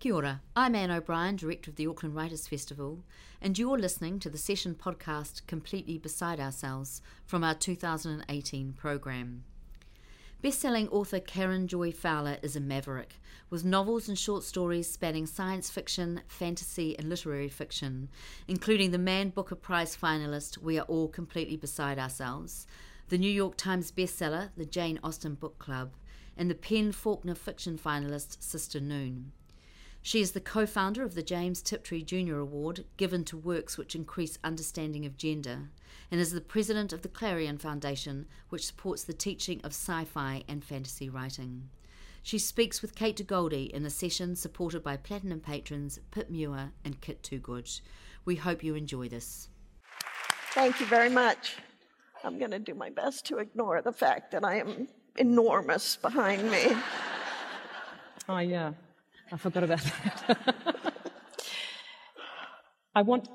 Kia ora. I'm Anne O'Brien, Director of the Auckland Writers Festival, and you're listening to the session podcast Completely Beside Ourselves from our 2018 programme. Best-selling author Karen Joy Fowler is a maverick, with novels and short stories spanning science fiction, fantasy, and literary fiction, including the Man Booker Prize finalist We Are All Completely Beside Ourselves, the New York Times bestseller The Jane Austen Book Club, and the PEN Faulkner fiction finalist Sister Noon. She is the co founder of the James Tiptree Jr. Award, given to works which increase understanding of gender, and is the president of the Clarion Foundation, which supports the teaching of sci fi and fantasy writing. She speaks with Kate Goldie in a session supported by Platinum patrons Pip Muir and Kit Toogood. We hope you enjoy this. Thank you very much. I'm going to do my best to ignore the fact that I am enormous behind me. Oh, yeah. I forgot about that. I want,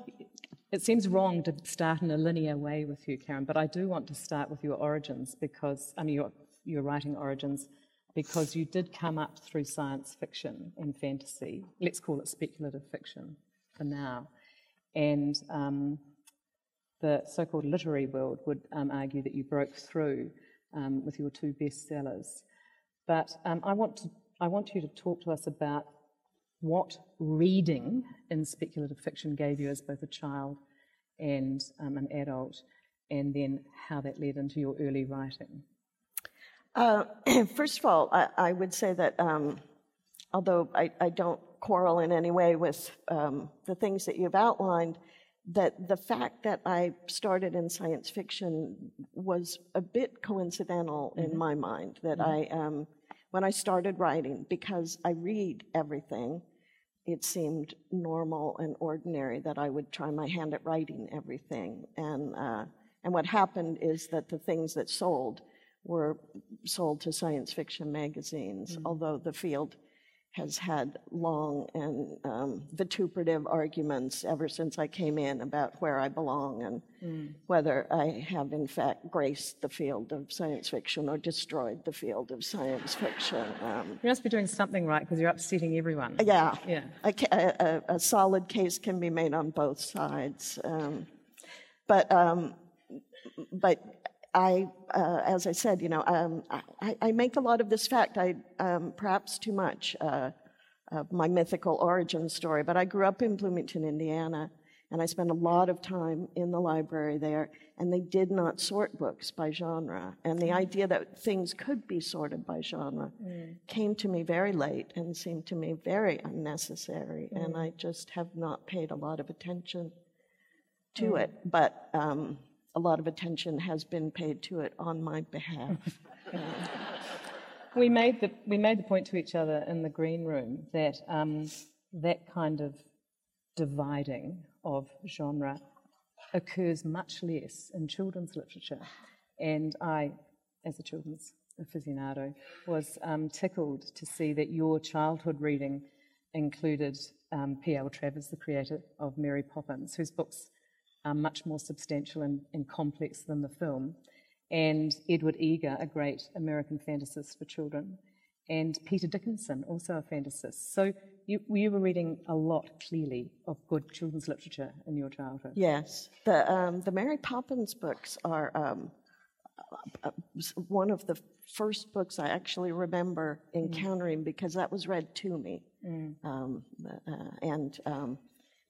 it seems wrong to start in a linear way with you, Karen, but I do want to start with your origins because, I mean, your, your writing origins, because you did come up through science fiction and fantasy. Let's call it speculative fiction for now. And um, the so called literary world would um, argue that you broke through um, with your two bestsellers. But um, I want to I want you to talk to us about what reading in speculative fiction gave you as both a child and um, an adult, and then how that led into your early writing. Uh, first of all, I, I would say that um, although I, I, don't quarrel in any way with um, the things that you've outlined, that the fact that I started in science fiction was a bit coincidental mm-hmm. in my mind. That mm-hmm. I um, when I started writing because I read everything, it seemed normal and ordinary that I would try my hand at writing everything. And, uh, and what happened is that the things that sold were sold to science fiction magazines, mm-hmm. although the field has had long and um, vituperative arguments ever since I came in about where I belong and mm. whether I have in fact graced the field of science fiction or destroyed the field of science fiction. Um, you must be doing something right because you're upsetting everyone. Yeah, yeah. A, a, a, solid case can be made on both sides, um, but um, but I, uh, as I said, you know, um, I, I, make a lot of this fact, I um, perhaps too much, uh, of my mythical origin story. But I grew up in Bloomington, Indiana, and I spent a lot of time in the library there. And they did not sort books by genre, and the idea that things could be sorted by genre mm. came to me very late and seemed to me very unnecessary. Mm. And I just have not paid a lot of attention to mm. it. But um, a lot of attention has been paid to it on my behalf. we made the we made the point to each other in the green room that um, that kind of dividing of genre occurs much less in children's literature, and I, as a children's aficionado, was um, tickled to see that your childhood reading included um, P.L. Travers, the creator of Mary Poppins, whose books are much more substantial and, and complex than the film. And Edward Eager, a great American fantasist for children, and Peter Dickinson, also a fantasist. So you, you were reading a lot, clearly, of good children's literature in your childhood. Yes. The, um, the Mary Poppins books are um, one of the first books I actually remember mm. encountering mm. because that was read to me. Mm. Um, uh, and um,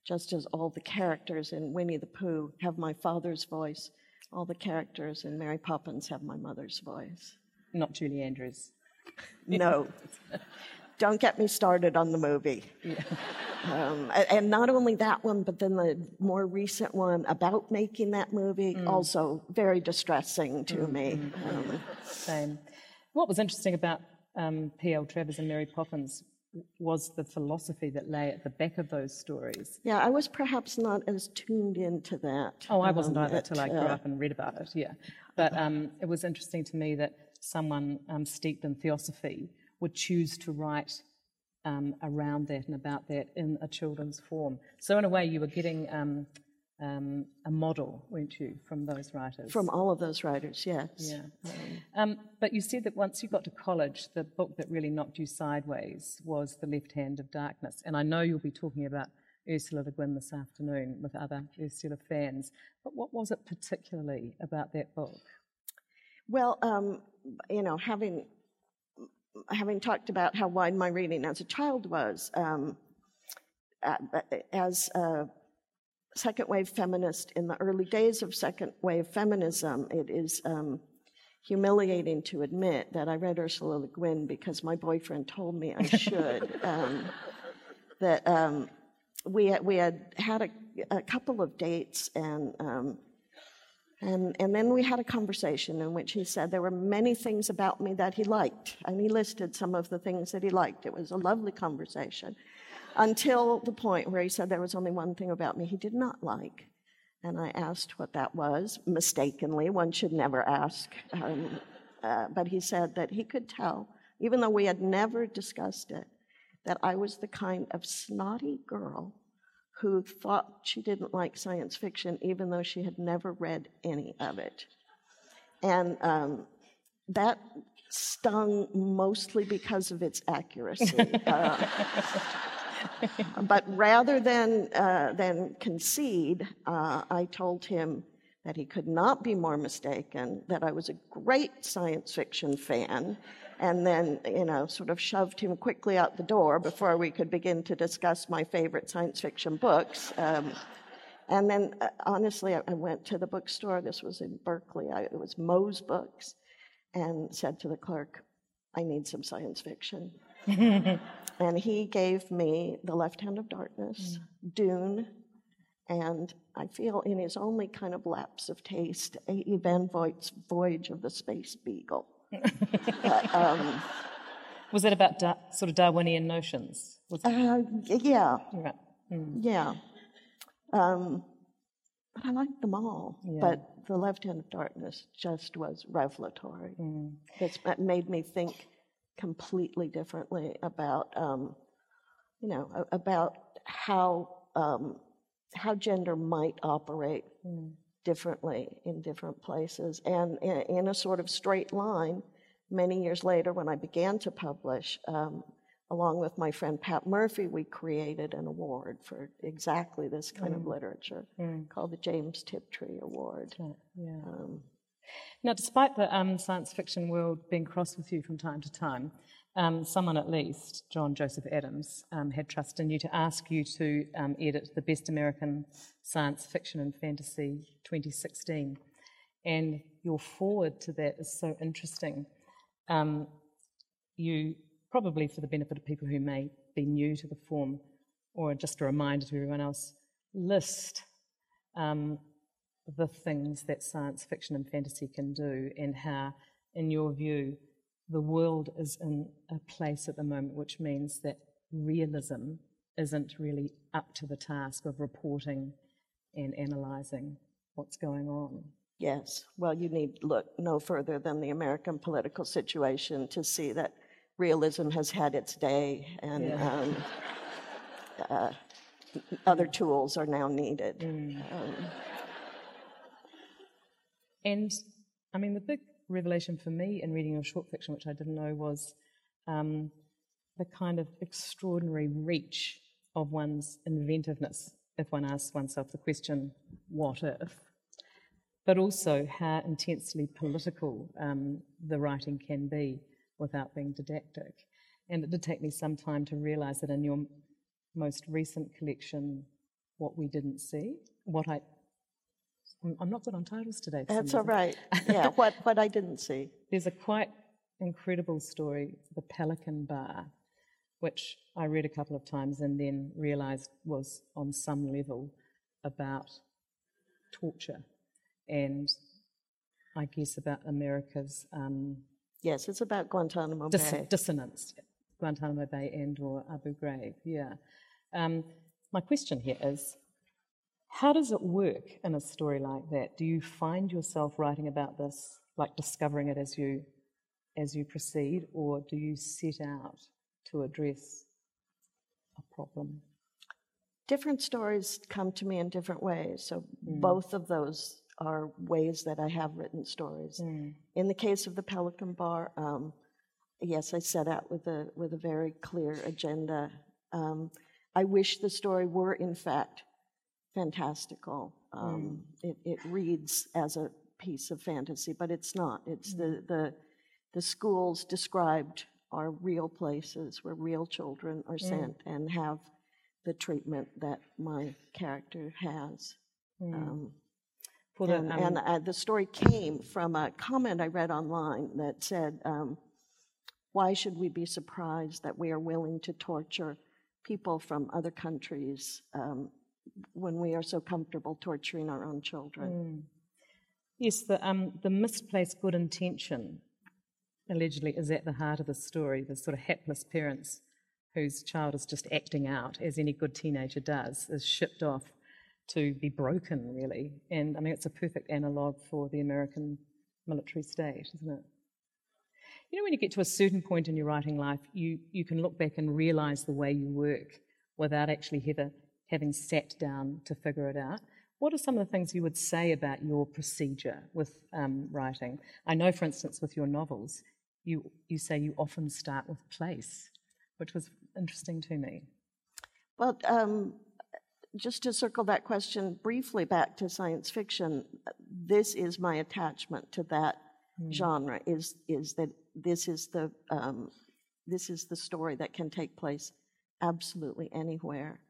just as all the characters in Winnie the Pooh have my father's voice, all the characters in Mary Poppins have my mother's voice. Not Julie Andrews. no. Don't get me started on the movie. Yeah. Um, and not only that one, but then the more recent one about making that movie, mm. also very distressing to mm, me. Mm, um, Same. What was interesting about um, P.L. Travers and Mary Poppins was the philosophy that lay at the back of those stories. Yeah, I was perhaps not as tuned into that. Oh, I wasn't um, either until I grew uh, up and read about it, yeah. But um, it was interesting to me that someone um, steeped in theosophy would choose to write um, around that and about that in a children's form. So, in a way, you were getting um, a model, weren't you, from those writers? From all of those writers, yes. Yeah. Um, but you said that once you got to college, the book that really knocked you sideways was The Left Hand of Darkness. And I know you'll be talking about Ursula Le Guin this afternoon with other Ursula fans. But what was it particularly about that book? Well, um, you know, having having talked about how wide my reading as a child was, um, uh, as a second wave feminist in the early days of second wave feminism, it is um, humiliating to admit that I read Ursula Le Guin because my boyfriend told me I should. um, that um, we had, we had had a, a couple of dates and um, and, and then we had a conversation in which he said there were many things about me that he liked, and he listed some of the things that he liked. It was a lovely conversation until the point where he said there was only one thing about me he did not like. And I asked what that was, mistakenly. One should never ask. Um, uh, but he said that he could tell, even though we had never discussed it, that I was the kind of snotty girl who thought she didn't like science fiction, even though she had never read any of it. And um, that stung mostly because of its accuracy. uh, but rather than, uh, than concede, uh, I told him that he could not be more mistaken, that I was a great science fiction fan, and then, you know, sort of shoved him quickly out the door before we could begin to discuss my favorite science fiction books. Um, and then, uh, honestly, I, I, went to the bookstore. This was in Berkeley. I, it was Moe's Books, and said to the clerk, "I need some science fiction." and he gave me The Left Hand of Darkness, mm. Dune, and I feel in his only kind of lapse of taste, A.E. Van Vogt's Voyage of the Space Beagle but, um, was it about da- sort of Darwinian notions? Uh, yeah. Right. Mm. Yeah. Um, but I liked them all. Yeah. But The Left Hand of Darkness just was revelatory. Mm. It's, it made me think completely differently about, um, you know, about how um, how gender might operate mm differently in different places. And in, a sort of straight line, many years later, when I began to publish, um, along with my friend Pat Murphy, we created an award for exactly this kind mm. of literature mm. called the James Tiptree Award. Yeah. Now, despite the um, science fiction world being cross with you from time to time, um, someone at least, John Joseph Adams, um, had trust in you to ask you to um, edit the Best American Science Fiction and Fantasy 2016. And your forward to that is so interesting. Um, you, probably for the benefit of people who may be new to the form, or just a reminder to everyone else, list um, the things that science fiction and fantasy can do and how, in your view, the world is in a place at the moment which means that realism isn't really up to the task of reporting and analysing what's going on. Yes. Well, you need look no further than the American political situation to see that realism has had its day and yeah. um, uh, other tools are now needed. Mm. Um, and I mean, the big revelation for me in reading your short fiction, which I didn't know, was um, the kind of extraordinary reach of one's inventiveness if one asks oneself the question, what if? But also how intensely political um, the writing can be without being didactic. And it did take me some time to realize that in your most recent collection, What We Didn't See, what I I'm not good on titles today. That's all right. Yeah, what, what I didn't see. There's a quite incredible story, The Pelican Bar, which I read a couple of times and then realized was on some level about torture and I guess about America's. Um, yes, it's about Guantanamo dis- Bay. Dissonance, Guantanamo Bay and or Abu Ghraib, yeah. Um, my question here is how does it work in a story like that? Do you find yourself writing about this, like discovering it as you as you proceed, or do you set out to address a problem? different stories come to me in different ways. So Mm. both of those are ways that I have written stories. Mm. In the case of the Pelican Bar, um, yes, I set out with a with a very clear agenda. Um, I wish the story were in fact fantastical. Um, it, it reads as a piece of fantasy, but it's not. It's the, the the schools described are real places where real children are sent and have the treatment that my character has. Um, For the, and um, and uh, the story came from a comment I read online that said, um, Why should we be surprised that we are willing to torture people from other countries um, when we are so comfortable torturing our own children? Yes, the, um, the misplaced good intention allegedly is at the heart of the story. The sort of hapless parents whose child is just acting out, as any good teenager does, is shipped off to be broken, really. And I mean, it's a perfect analogue for the American military state, isn't it? You know, when you get to a certain point in your writing life, you, you can look back and realize the way you work without actually ever having sat down to figure it out. What are some of the things you would say about your procedure with um, writing? I know, for instance, with your novels, you, you say you often start with place, which was interesting to me. Well, um, just to circle that question briefly back to science fiction, this is my attachment to that genre. Is is that this is the um, this is the story that can take place absolutely anywhere.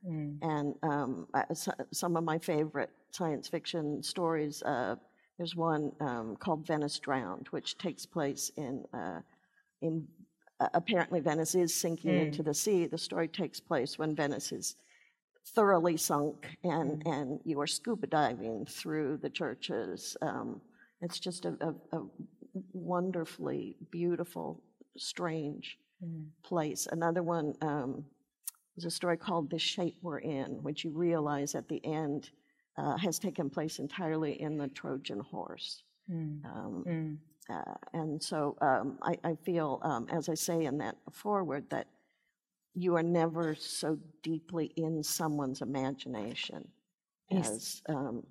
And um, I- so- some of my favorite science fiction stories. Uh, there's one um, called Venice Drowned, which takes place in uh, in uh, apparently Venice is sinking into the sea. The story takes place when Venice is thoroughly sunk and, and you are scuba diving through the churches. Um, it's just a, a, a wonderfully beautiful, strange place. Another one um, is a story called The Shape We're In, which you realize at the end uh, has taken place entirely in the Trojan horse. Um, uh, and so um, I, I feel, um, as I say in that forward, that you are never so deeply in someone's imagination as. Um,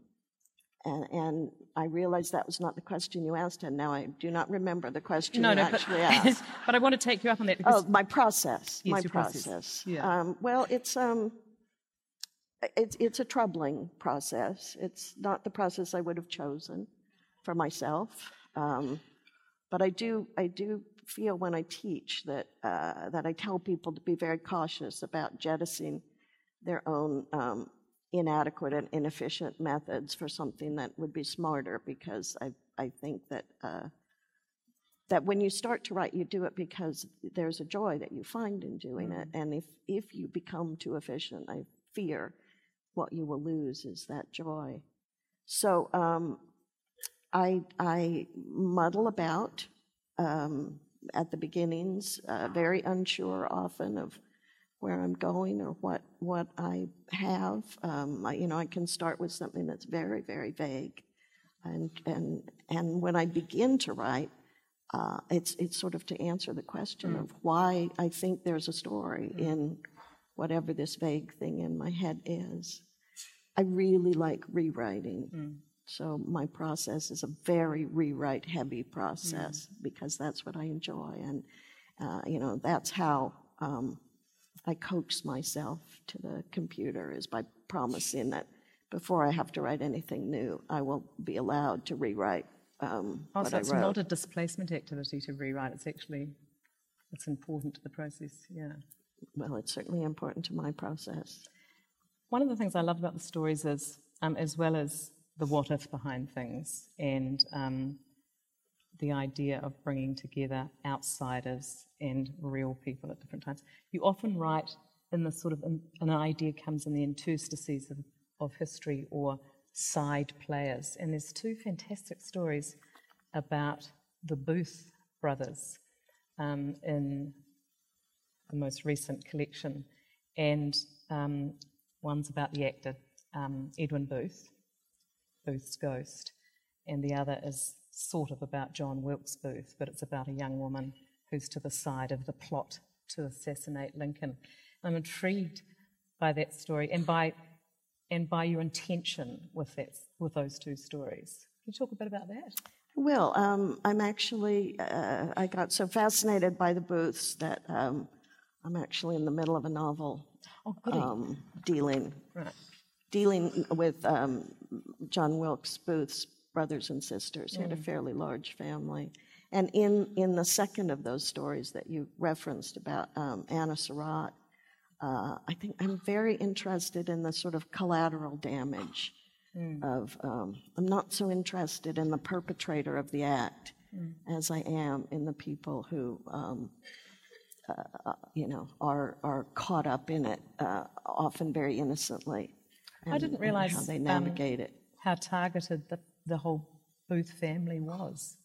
and, and I realized that was not the question you asked, and now I do not remember the question No, you no, but, actually asked. but I want to take you up on that because Oh, my process. Yes, my process. process. Yeah. Um, well, it's um, it's it's a troubling process. It's not the process I would have chosen for myself. Um, but I do I do feel when I teach that uh, that I tell people to be very cautious about jettisoning their own um, inadequate and inefficient methods for something that would be smarter because I I think that. Uh, that when you start to write, you do it because there's a joy that you find in doing it. And if, if you become too efficient, I fear what you will lose is that joy. So um, I, I muddle about um, at the beginnings, uh, very unsure often of where I'm going or what, what I have. Um, I, you know, I can start with something that's very, very vague. And, and, and when I begin to write, uh, it's, it's sort of to answer the question of why I think there's a story in whatever this vague thing in my head is. I really like rewriting. So my process is a very rewrite heavy process because that's what I enjoy. And, uh, you know, that's how um, I coax myself to the computer is by promising that before I have to write anything new, I will be allowed to rewrite um, oh, so it's not a displacement activity to rewrite. It's actually it's important to the process. Yeah. well, it's certainly important to my process. One of the things I love about the stories is, um, as well as the what if behind things and um, the idea of bringing together outsiders and real people at different times, you often write in the sort of an idea comes in the interstices of, of history or side players. And there's two fantastic stories about the Booth brothers um, in the most recent collection, and um, one's about the actor um, Edwin Booth, Booth's ghost, and the other is sort of about John Wilkes Booth, but it's about a young woman who's to the side of the plot to assassinate Lincoln. I'm intrigued by that story and by and by your intention with that with those two stories. Can you talk a bit about that? Well, um, I'm actually uh, I got so fascinated by the booths that um, I'm actually in the middle of a novel Oh, um, dealing right. dealing with um, John Wilkes Booth's brothers and sisters. He had a fairly large family. And in, in the second of those stories that you referenced about um, Anna Surratt, uh, I think I'm very interested in the sort of collateral damage of, um, I'm not so interested in the perpetrator of the act as I am in the people who um, you know, are, are caught up in it, uh, often very innocently. I didn't realise, How they um, navigate it. How targeted the, the whole Booth family was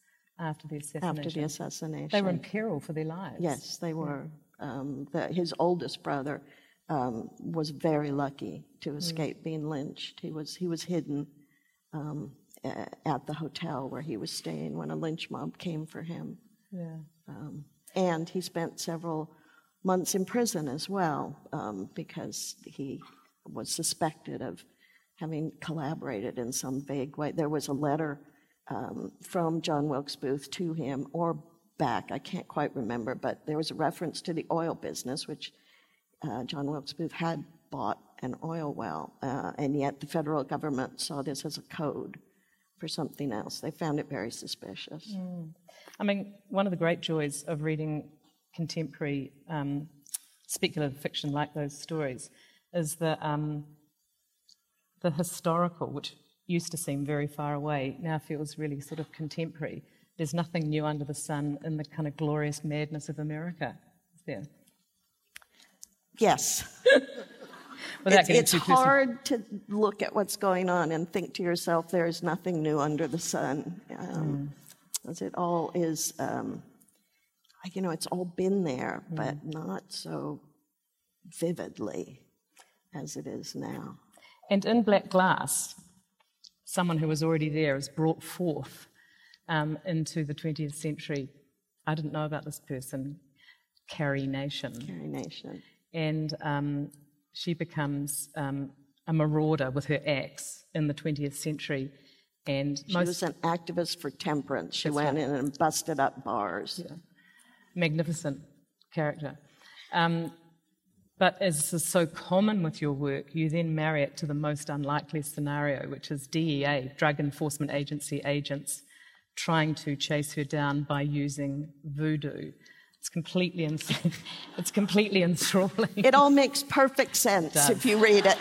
after the assassination. after the assassination. They were in peril for their lives. Yes, they were. Um, the, his oldest brother um, was very lucky to escape being lynched. He was, he was hidden um, at the hotel where he was staying when a lynch mob came for him. Yeah. Um, and he spent several months in prison as well um, because he was suspected of having collaborated in some vague way. There was a letter um, from John Wilkes Booth to him or back, I can't quite remember, but there was a reference to the oil business, which uh, John Wilkes Booth had bought an oil well, uh, and yet the federal government saw this as a code for something else. They found it very suspicious. I mean, one of the great joys of reading contemporary um, speculative fiction like those stories is the, um, the historical, which used to seem very far away, now feels really sort of contemporary. There's nothing new under the sun in the kind of glorious madness of America, is there? Yes. It's, it's hard to look at what's going on and think to yourself, there is nothing new under the sun. Um, As it all is, um, you know, it's all been there, but not so vividly as it is now. And in Black Glass, someone who was already there is brought forth um, into the 20th century. I didn't know about this person, Carrie Nation. Carrie Nation. And um, she becomes um, a marauder with her axe in the 20th century. And She was an activist for temperance. She went in and busted up bars. Yeah. magnificent character. Um, but as is so common with your work, you then marry it to the most unlikely scenario, which is DEA, Drug Enforcement Agency agents, trying to chase her down by using voodoo. It's completely, ins- it's completely enthralling. It all makes perfect sense if you read it.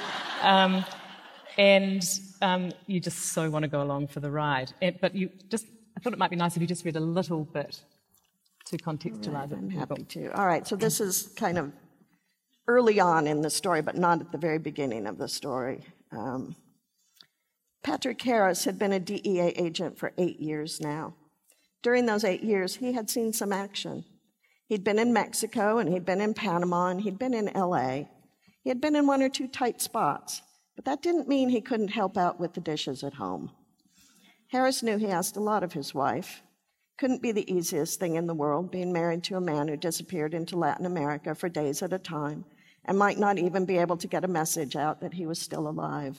and um, you just so want to go along for the ride. But you just, I thought it might be nice if you just read a little bit to contextualize it. I'm happy to. All right, so this is kind of early on in the story, but not at the very beginning of the story. Um, Patrick Harris had been a DEA agent for eight years now. During those eight years, he had seen some action. He'd been in Mexico, and he'd been in Panama, and he'd been in LA. He had been in one or two tight spots, but that didn't mean he couldn't help out with the dishes at home. Harris knew he asked a lot of his wife. Couldn't be the easiest thing in the world being married to a man who disappeared into Latin America for days at a time and might not even be able to get a message out that he was still alive.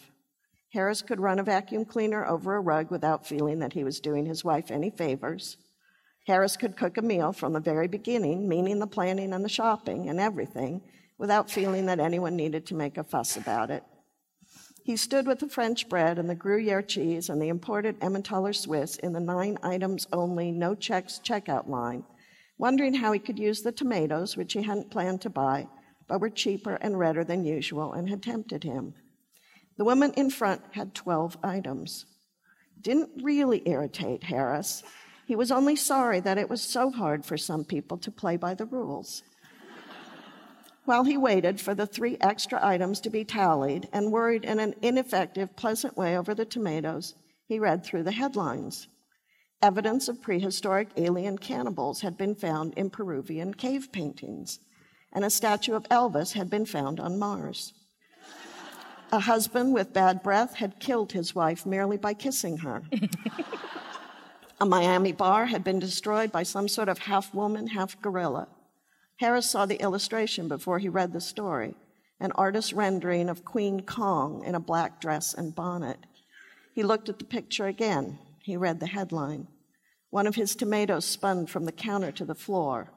Harris could run a vacuum cleaner over a rug without feeling that he was doing his wife any favors. Harris could cook a meal from the very beginning, meaning the planning and the shopping and everything, without feeling that anyone needed to make a fuss about it. He stood with the French bread and the Gruyere cheese and the imported Emmentaler Swiss in the nine items only, no checks checkout line, wondering how he could use the tomatoes, which he hadn't planned to buy, but were cheaper and redder than usual and had tempted him. The woman in front had 12 items. Didn't really irritate Harris. He was only sorry that it was so hard for some people to play by the rules. While he waited for the three extra items to be tallied and worried in an ineffective, pleasant way over the tomatoes, he read through the headlines. Evidence of prehistoric alien cannibals had been found in Peruvian cave paintings, and a statue of Elvis had been found on Mars. A husband with bad breath had killed his wife merely by kissing her. a Miami bar had been destroyed by some sort of half woman, half gorilla. Harris saw the illustration before he read the story, an artist's rendering of Queen Kong in a black dress and bonnet. He looked at the picture again. He read the headline. One of his tomatoes spun from the counter to the floor.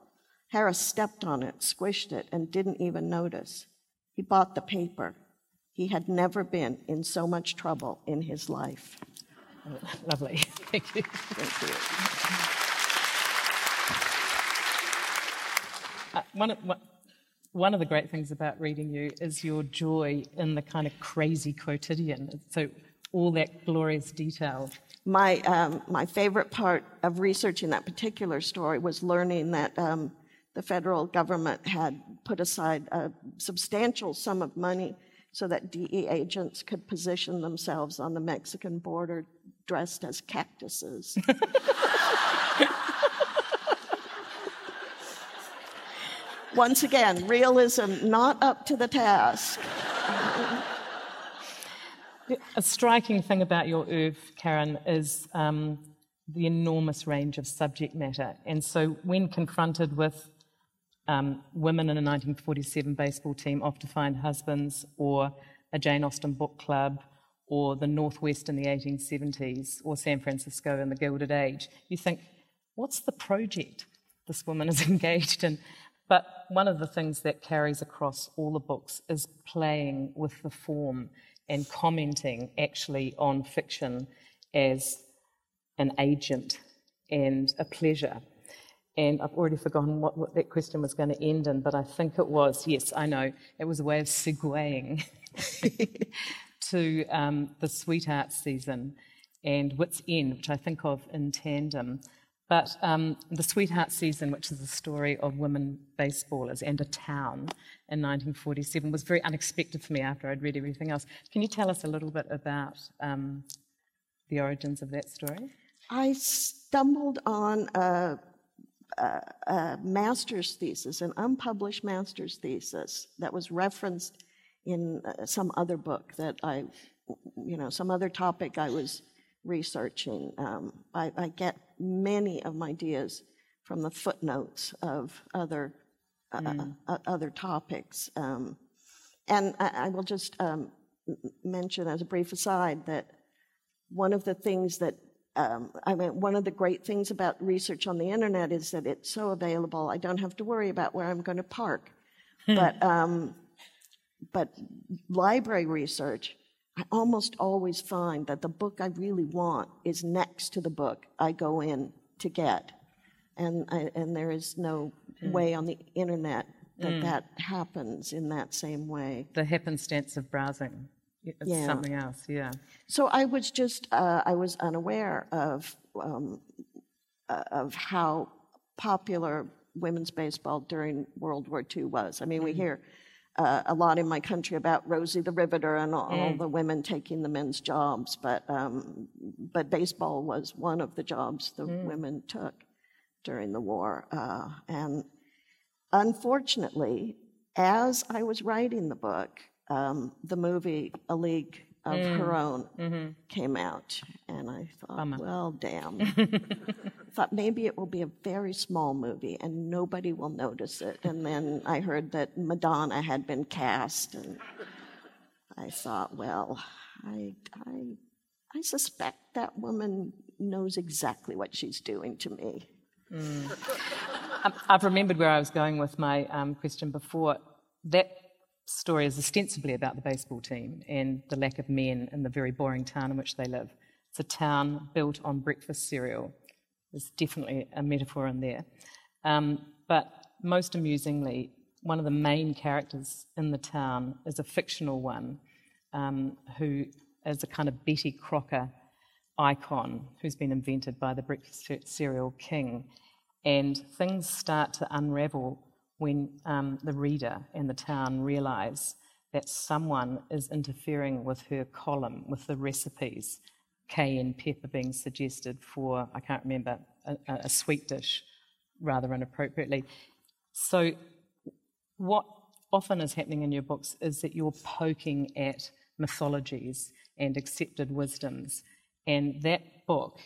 Harris stepped on it, squished it, and didn't even notice. He bought the paper. He had never been in so much trouble in his life. Lovely. Thank you. Thank you. Uh, one, of, one of the great things about reading you is your joy in the kind of crazy quotidian. So, all that glorious detail. My, um, my favorite part of researching that particular story was learning that um, the federal government had put aside a substantial sum of money so that DE agents could position themselves on the Mexican border dressed as cactuses. Once again, realism not up to the task. A striking thing about your oeuvre, Karen, is um, the enormous range of subject matter. And so, when confronted with um, women in a 1947 baseball team off to find husbands, or a Jane Austen book club, or the Northwest in the 1870s, or San Francisco in the Gilded Age. You think, what's the project this woman is engaged in? But one of the things that carries across all the books is playing with the form and commenting actually on fiction as an agent and a pleasure. And I've already forgotten what, what, that question was going to end in, but I think it was yes, I know, it was a way of segueing to um, the Sweetheart season and Wits End, which I think of in tandem. But um, the Sweetheart season, which is the story of women baseballers and a town in 1947, was very unexpected for me after I'd read everything else. Can you tell us a little bit about um, the origins of that story? I stumbled on a a, a master's thesis, an unpublished master's thesis that was referenced in uh, some other book that I, you know, some other topic I was researching. Um, I, I, get many of my ideas from the footnotes of other uh, mm. uh, other topics, um, and I, I, will just um, mention as a brief aside that one of the things that um, I mean, one of the great things about research on the internet is that it's so available. I don't have to worry about where I'm going to park. Hmm. but um, but library research, I almost always find that the book I really want is next to the book I go in to get, and I, and there is no hmm. way on the internet that mm. that happens in that same way. The happenstance of browsing. It's yeah. something else, yeah. So I was just, uh, I was unaware of, um, uh, of how popular women's baseball during World War II was. I mean, mm. we hear uh, a lot in my country about Rosie the Riveter and all, mm. all the women taking the men's jobs, but, um, but baseball was one of the jobs the mm. women took during the war. Uh, and unfortunately, as I was writing the book, um, the movie A League of mm. Her Own mm-hmm. came out, and I thought, Bummer. well, damn. thought maybe it will be a very small movie and nobody will notice it. And then I heard that Madonna had been cast, and I thought, well, I, I, I suspect that woman knows exactly what she's doing to me. Mm. I've remembered where I was going with my um, question before. That story is ostensibly about the baseball team and the lack of men in the very boring town in which they live. It's a town built on breakfast cereal. There's definitely a metaphor in there. Um, but most amusingly, one of the main characters in the town is a fictional one um, who is a kind of Betty Crocker icon who's been invented by the breakfast cereal king. And things start to unravel when um, the reader and the town realise that someone is interfering with her column, with the recipes, cayenne pepper being suggested for, I can't remember, a, a sweet dish rather inappropriately. So, what often is happening in your books is that you're poking at mythologies and accepted wisdoms. And that book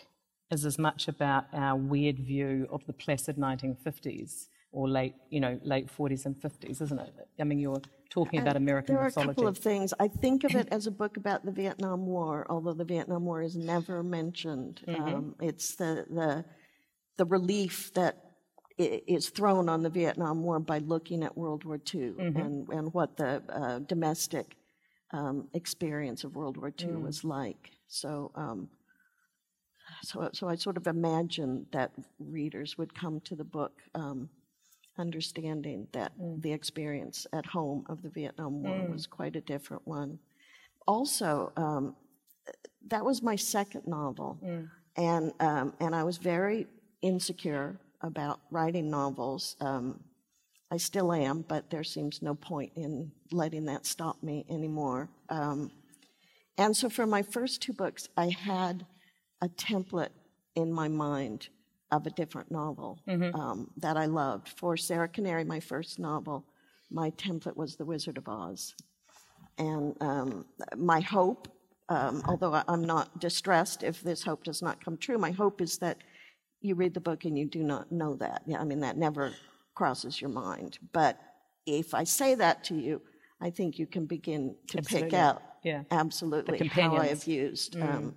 is as much about our weird view of the placid 1950s or late, you know, late 40s and 50s, isn't it? I mean, you're talking about American there are mythology. a couple of things. I think of it as a book about the Vietnam War, although the Vietnam War is never mentioned. Mm-hmm. Um, it's the, the, the relief that is thrown on the Vietnam War by looking at World War II Mm-hmm. and, and what the uh, domestic um, experience of World War II Mm. was like. So, um, so, so I sort of imagined that readers would come to the book um, understanding that the experience at home of the Vietnam War was quite a different one. Also, um, that was my second novel, and um, and I was very insecure about writing novels. Um, I still am, but there seems no point in letting that stop me anymore. Um, and so for my first two books, I had a template in my mind of a different novel um, that I loved. For Sarah Canary, my first novel, my template was The Wizard of Oz. And um, my hope, um, although I'm not distressed if this hope does not come true, my hope is that you read the book and you do not know that. Yeah, I mean, that never crosses your mind. But if I say that to you, I think you can begin to pick Absolutely. out Yeah. absolutely how I have used. Um,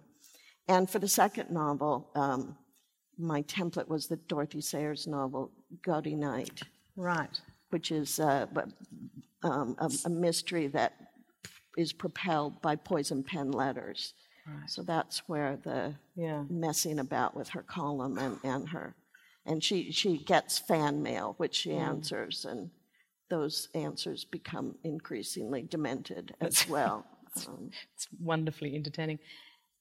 and for the second novel, um, my template was the Dorothy Sayers novel, Gaudy Night, Right. which is uh, um, a, a mystery that is propelled by poison pen letters. So that's where the Yeah. messing about with her column and, and her, and she, she gets fan mail, which she answers, and those answers become increasingly demented as well. Um, It's wonderfully entertaining.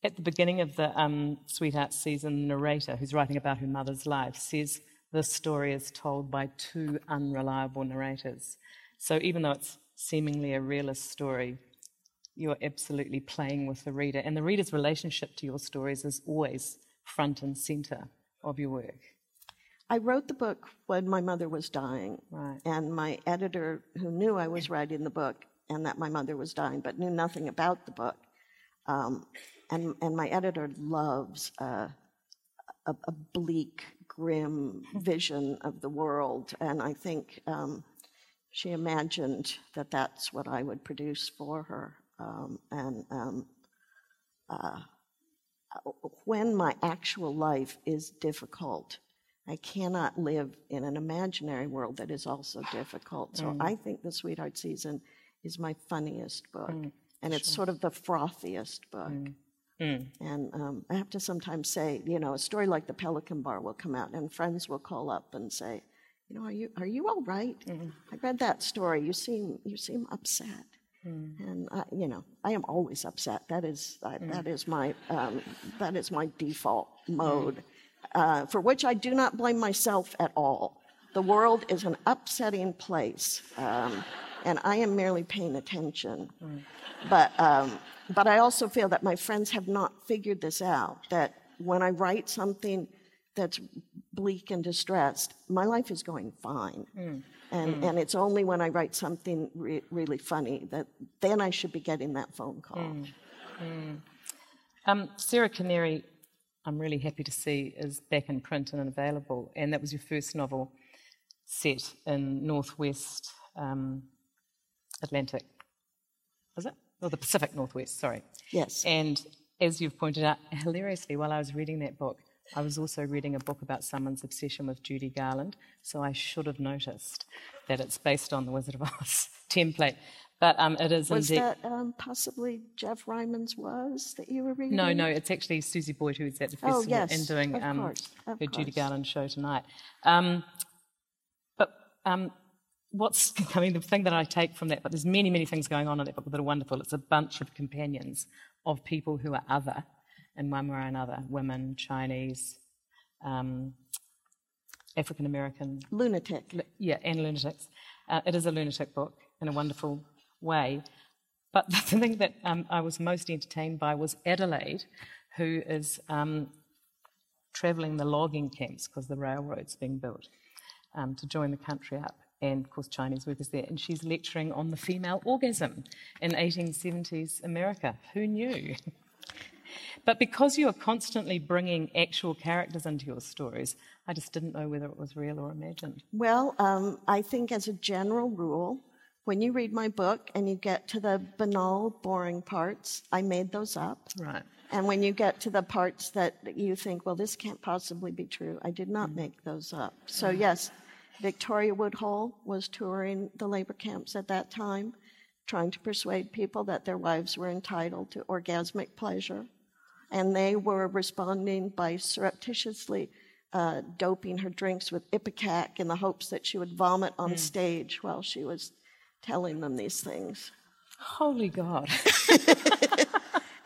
At the beginning of the um, Sweetheart season, the narrator, who's writing about her mother's life, says this story is told by two unreliable narrators. So even though it's seemingly a realist story, you're absolutely playing with the reader. And the reader's relationship to your stories is always front and center of your work. I wrote the book when my mother was dying. Right. And my editor, who knew I was writing the book and that my mother was dying, but knew nothing about the book, um, and, and my editor loves uh, a, a bleak, grim vision of the world. And I think um, she imagined that that's what I would produce for her. Um, and um, uh, when my actual life is difficult, I cannot live in an imaginary world that is also difficult. So I think The Sweetheart Season is my funniest book. And it's sort of the frothiest book. And um, I have to sometimes say, you know, a story like The Pelican Bar will come out, and friends will call up and say, you know, are you are you all right? I read that story. You seem you seem upset. And I, you know, I am always upset. That is I, that is my um, that is my default mode, uh, for which I do not blame myself at all. The world is an upsetting place, um, and I am merely paying attention. But um, but I also feel that my friends have not figured this out. That when I write something that's bleak and distressed, my life is going fine. And, and it's only when I write something re- really funny that then I should be getting that phone call. Um, Sarah Canary, I'm really happy to see, is back in print and available. And that was your first novel set in Northwest um, Atlantic. Was it? Or the Pacific Northwest, sorry. Yes. And as you've pointed out, hilariously, while I was reading that book, I was also reading a book about someone's obsession with Judy Garland, so I should have noticed that it's based on the Wizard of Oz template. But um, it is Was indeed. that um, possibly Geoff Ryman's Was that you were reading? No, no, it's actually Susie Boyd who's at the Oh, festival yes, and doing um, course, her Judy. Garland show tonight. Um, but um, what's, I mean, the thing that I take from that, but there's many, many things going on in that book that are wonderful. It's a bunch of companions of people who are other in one way or another women, Chinese, um, African American, Lunatic. yeah, and lunatics. Uh, it is a lunatic book in a wonderful way. But the thing that um, I was most entertained by was Adelaide, who is um, travelling the logging camps because the railroad's being built um, to join the country up. And of course, Chinese workers there. And she's lecturing on the female orgasm in 1870s America. Who knew? But because you are constantly bringing actual characters into your stories, I just didn't know whether it was real or imagined. Well, um, I think as a general rule, when you read my book and you get to the banal, boring parts, I made those up. Right. And when you get to the parts that you think, well, this can't possibly be true, I did not make those up. So, yes, Victoria Woodhull was touring the labor camps at that time, trying to persuade people that their wives were entitled to orgasmic pleasure. And they were responding by surreptitiously uh, doping her drinks with Ipecac in the hopes that she would vomit on stage while she was telling them these things. Holy God.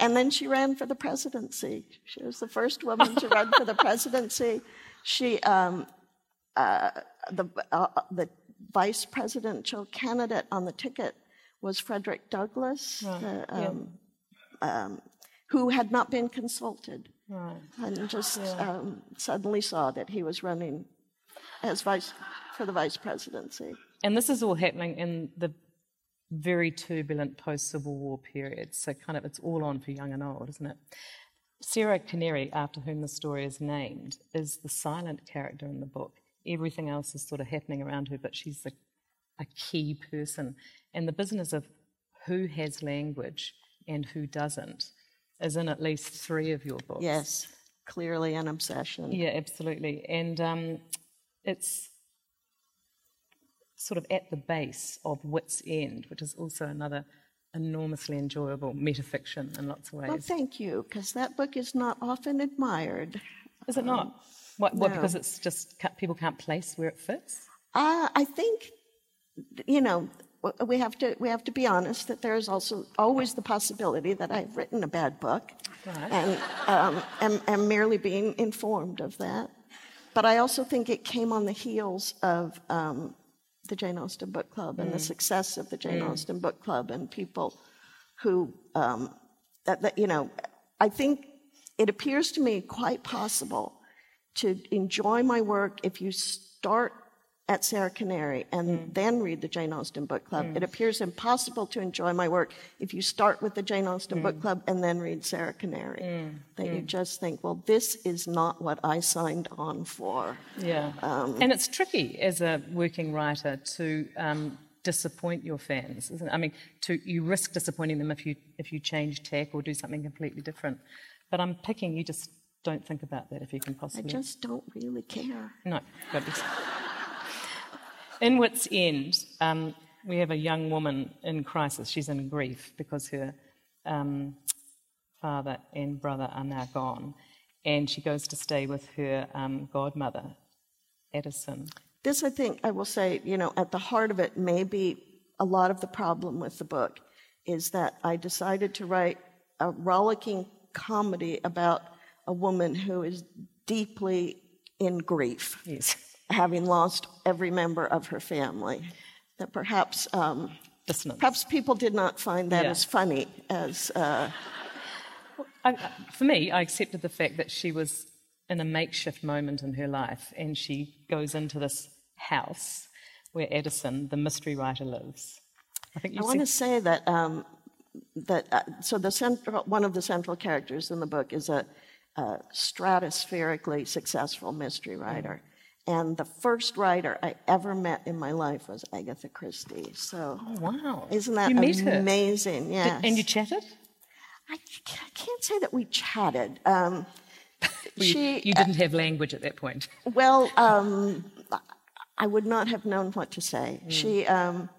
And then she ran for the presidency. She was the first woman to run for the presidency. She, um, uh, the, uh, the vice presidential candidate on the ticket was Frederick Douglass, the, um, um, who had not been consulted Right. and just um, suddenly saw that he was running as vice for the vice presidency. And this is all happening in the very turbulent post Civil War period. So, kind of, it's all on for young and old, isn't it? Sarah Canary, after whom the story is named, is the silent character in the book. Everything else is sort of happening around her, but she's a, a key person. And the business of who has language and who doesn't is in at least three of your books. Yes, clearly an obsession. Yeah, absolutely. And um, it's sort of at the base of Wit's End, which is also another enormously enjoyable metafiction in lots of ways. Well, thank you, because that book is not often admired. is it not? What, what, no. because it's just people can't place where it fits? Uh, I think, you know, we have to we have to be honest that there is also always the possibility that I've written a bad book, Right. and um, am, am merely being informed of that. But I also think it came on the heels of um, the Jane Austen Book Club and the success of the Jane Austen Book Club and people who um, that, that you know. I think it appears to me quite possible to enjoy my work if you start at Sarah Canary and mm. then read the Jane Austen Book Club. Mm. It appears impossible to enjoy my work if you start with the Jane Austen Book mm. Club and then read Sarah Canary. That you just think, well, this is not what I signed on for. Yeah. Um, and it's tricky as a working writer to um, disappoint your fans, isn't it? I mean, to, you risk disappointing them if you, if you change tack or do something completely different. But I'm picking you just don't think about that if you can possibly. I just don't really care. No. In Wit's End, um, we have a young woman in crisis. She's in grief because her um, father and brother are now gone, and she goes to stay with her um, godmother, Addison. This, I think, I will say, you know, at the heart of it, maybe a lot of the problem with the book is that I decided to write a rollicking comedy about a woman who is deeply in grief, Yes, having lost every member of her family. That perhaps, um, perhaps people did not find that Yeah. as funny as. Uh, I, for me, I accepted the fact that she was in a makeshift moment in her life, and she goes into this house where Addison, the mystery writer, lives. I think you I want to say that um, that uh, so the central one of the central characters in the book is a, a stratospherically successful mystery writer, and the first writer I ever met in my life was Agatha Christie. So Oh, wow. isn't that you amazing? Yes. And you chatted? I I can't say that we chatted. Um, You, she you didn't have language at that point. Well, um, I would not have known what to say. She, um,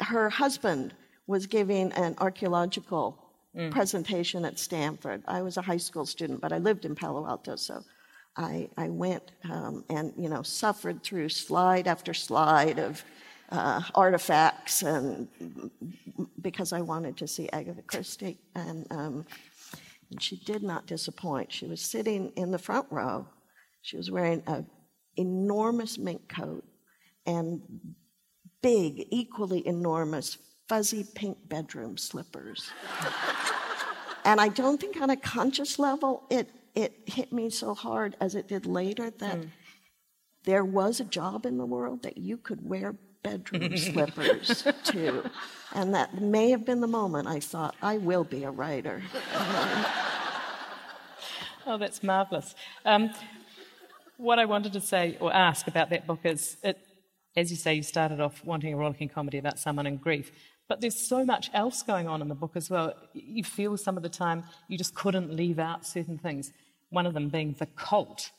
her husband was giving an archaeological presentation at Stanford. I was a high school student, but I lived in Palo Alto, so I, I went um, and you know suffered through slide after slide of uh, artifacts, and because I wanted to see Agatha Christie, and um, and she did not disappoint. She was sitting in the front row. She was wearing an enormous mink coat and big, equally enormous, fuzzy pink bedroom slippers. and I don't think on a conscious level it, it hit me so hard as it did later that there was a job in the world that you could wear bedroom slippers to. And that may have been the moment I thought, I will be a writer. oh, that's marvellous. Um, what I wanted to say or ask about that book is, it, as you say, you started off wanting a rollicking comedy about someone in grief, but there's so much else going on in the book as well. You feel some of the time you just couldn't leave out certain things. One of them being the cult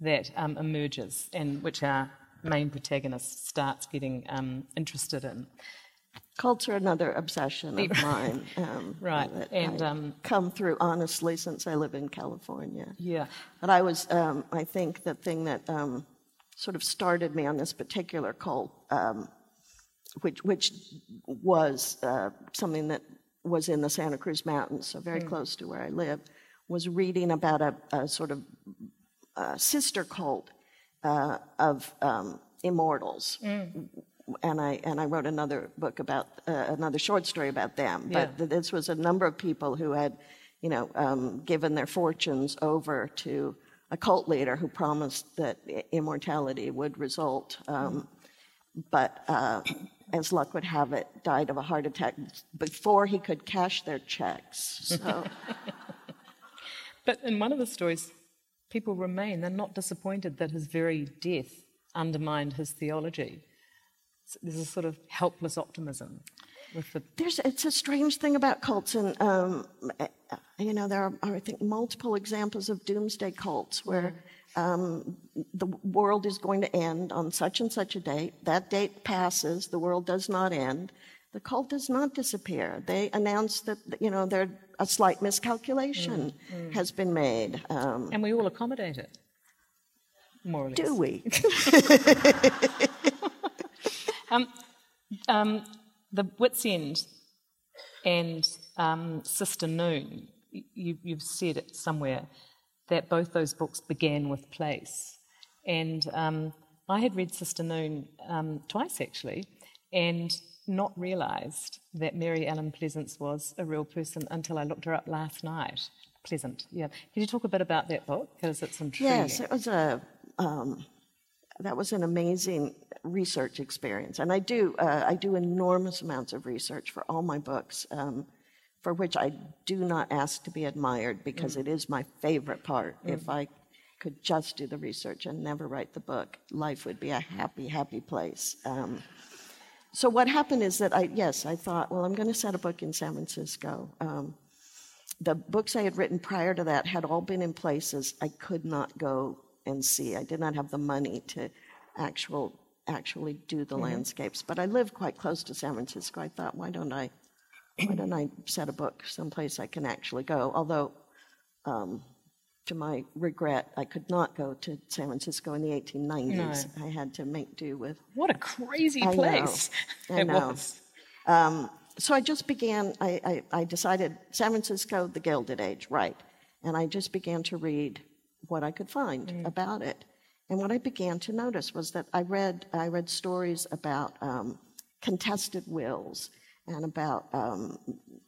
that um, emerges and which our main protagonist starts getting um, interested in. Cults are another obsession of mine. Um, right, and um, come through honestly since I live in California. Yeah, but I was, um, I think, the thing that um, sort of started me on this particular cult, um, which which was uh, something that was in the Santa Cruz Mountains, so very mm. close to where I live, was reading about a, a sort of uh, sister cult uh, of um, immortals. Mm and I and I wrote another book about uh, another short story about them. But yeah. this was a number of people who had, you know, um, given their fortunes over to a cult leader who promised that immortality would result. Um, but uh, as luck would have it, died of a heart attack before he could cash their checks. So. but in one of the stories, people remain. They're not disappointed that his very death undermined his theology there's a sort of helpless optimism with the. There's, it's a strange thing about cults, and um, you know there are, I think, multiple examples of doomsday cults where um, the world is going to end on such and such a date. That date passes, the world does not end. The cult does not disappear. They announce that you know there a slight miscalculation mm, mm. has been made, um, and we all accommodate it. More or less. Do we? Um, um, the Wits End and um, Sister Noon, you, have said it somewhere that both those books began with place. And um, I had read Sister Noon um, twice actually, and not realised that Mary Ellen Pleasance was a real person until I looked her up last night. Pleasant, yeah. Can you talk a bit about that book? Because it's intriguing. Yes, it was a. Um, that was an amazing research experience, and I do uh, I do enormous amounts of research for all my books, um, for which I do not ask to be admired because mm. it is my favorite part. Mm. If I could just do the research and never write the book, life would be a happy, happy place. Um, so what happened is that I yes I thought well I'm going to set a book in San Francisco. Um, the books I had written prior to that had all been in places I could not go and see. I did not have the money to actual actually do the mm-hmm. landscapes. But I live quite close to San Francisco. I thought, why don't I, why don't I set a book someplace I can actually go? Although, um, to my regret, I could not go to San Francisco in the 1890s. No. I had to make do with. What a crazy I place! Know, I know. Um, so I just began. I, I, I decided San Francisco, the Gilded Age, right? And I just began to read what I could find mm. about it. And what I began to notice was that I read, I read stories about um, contested wills and about um,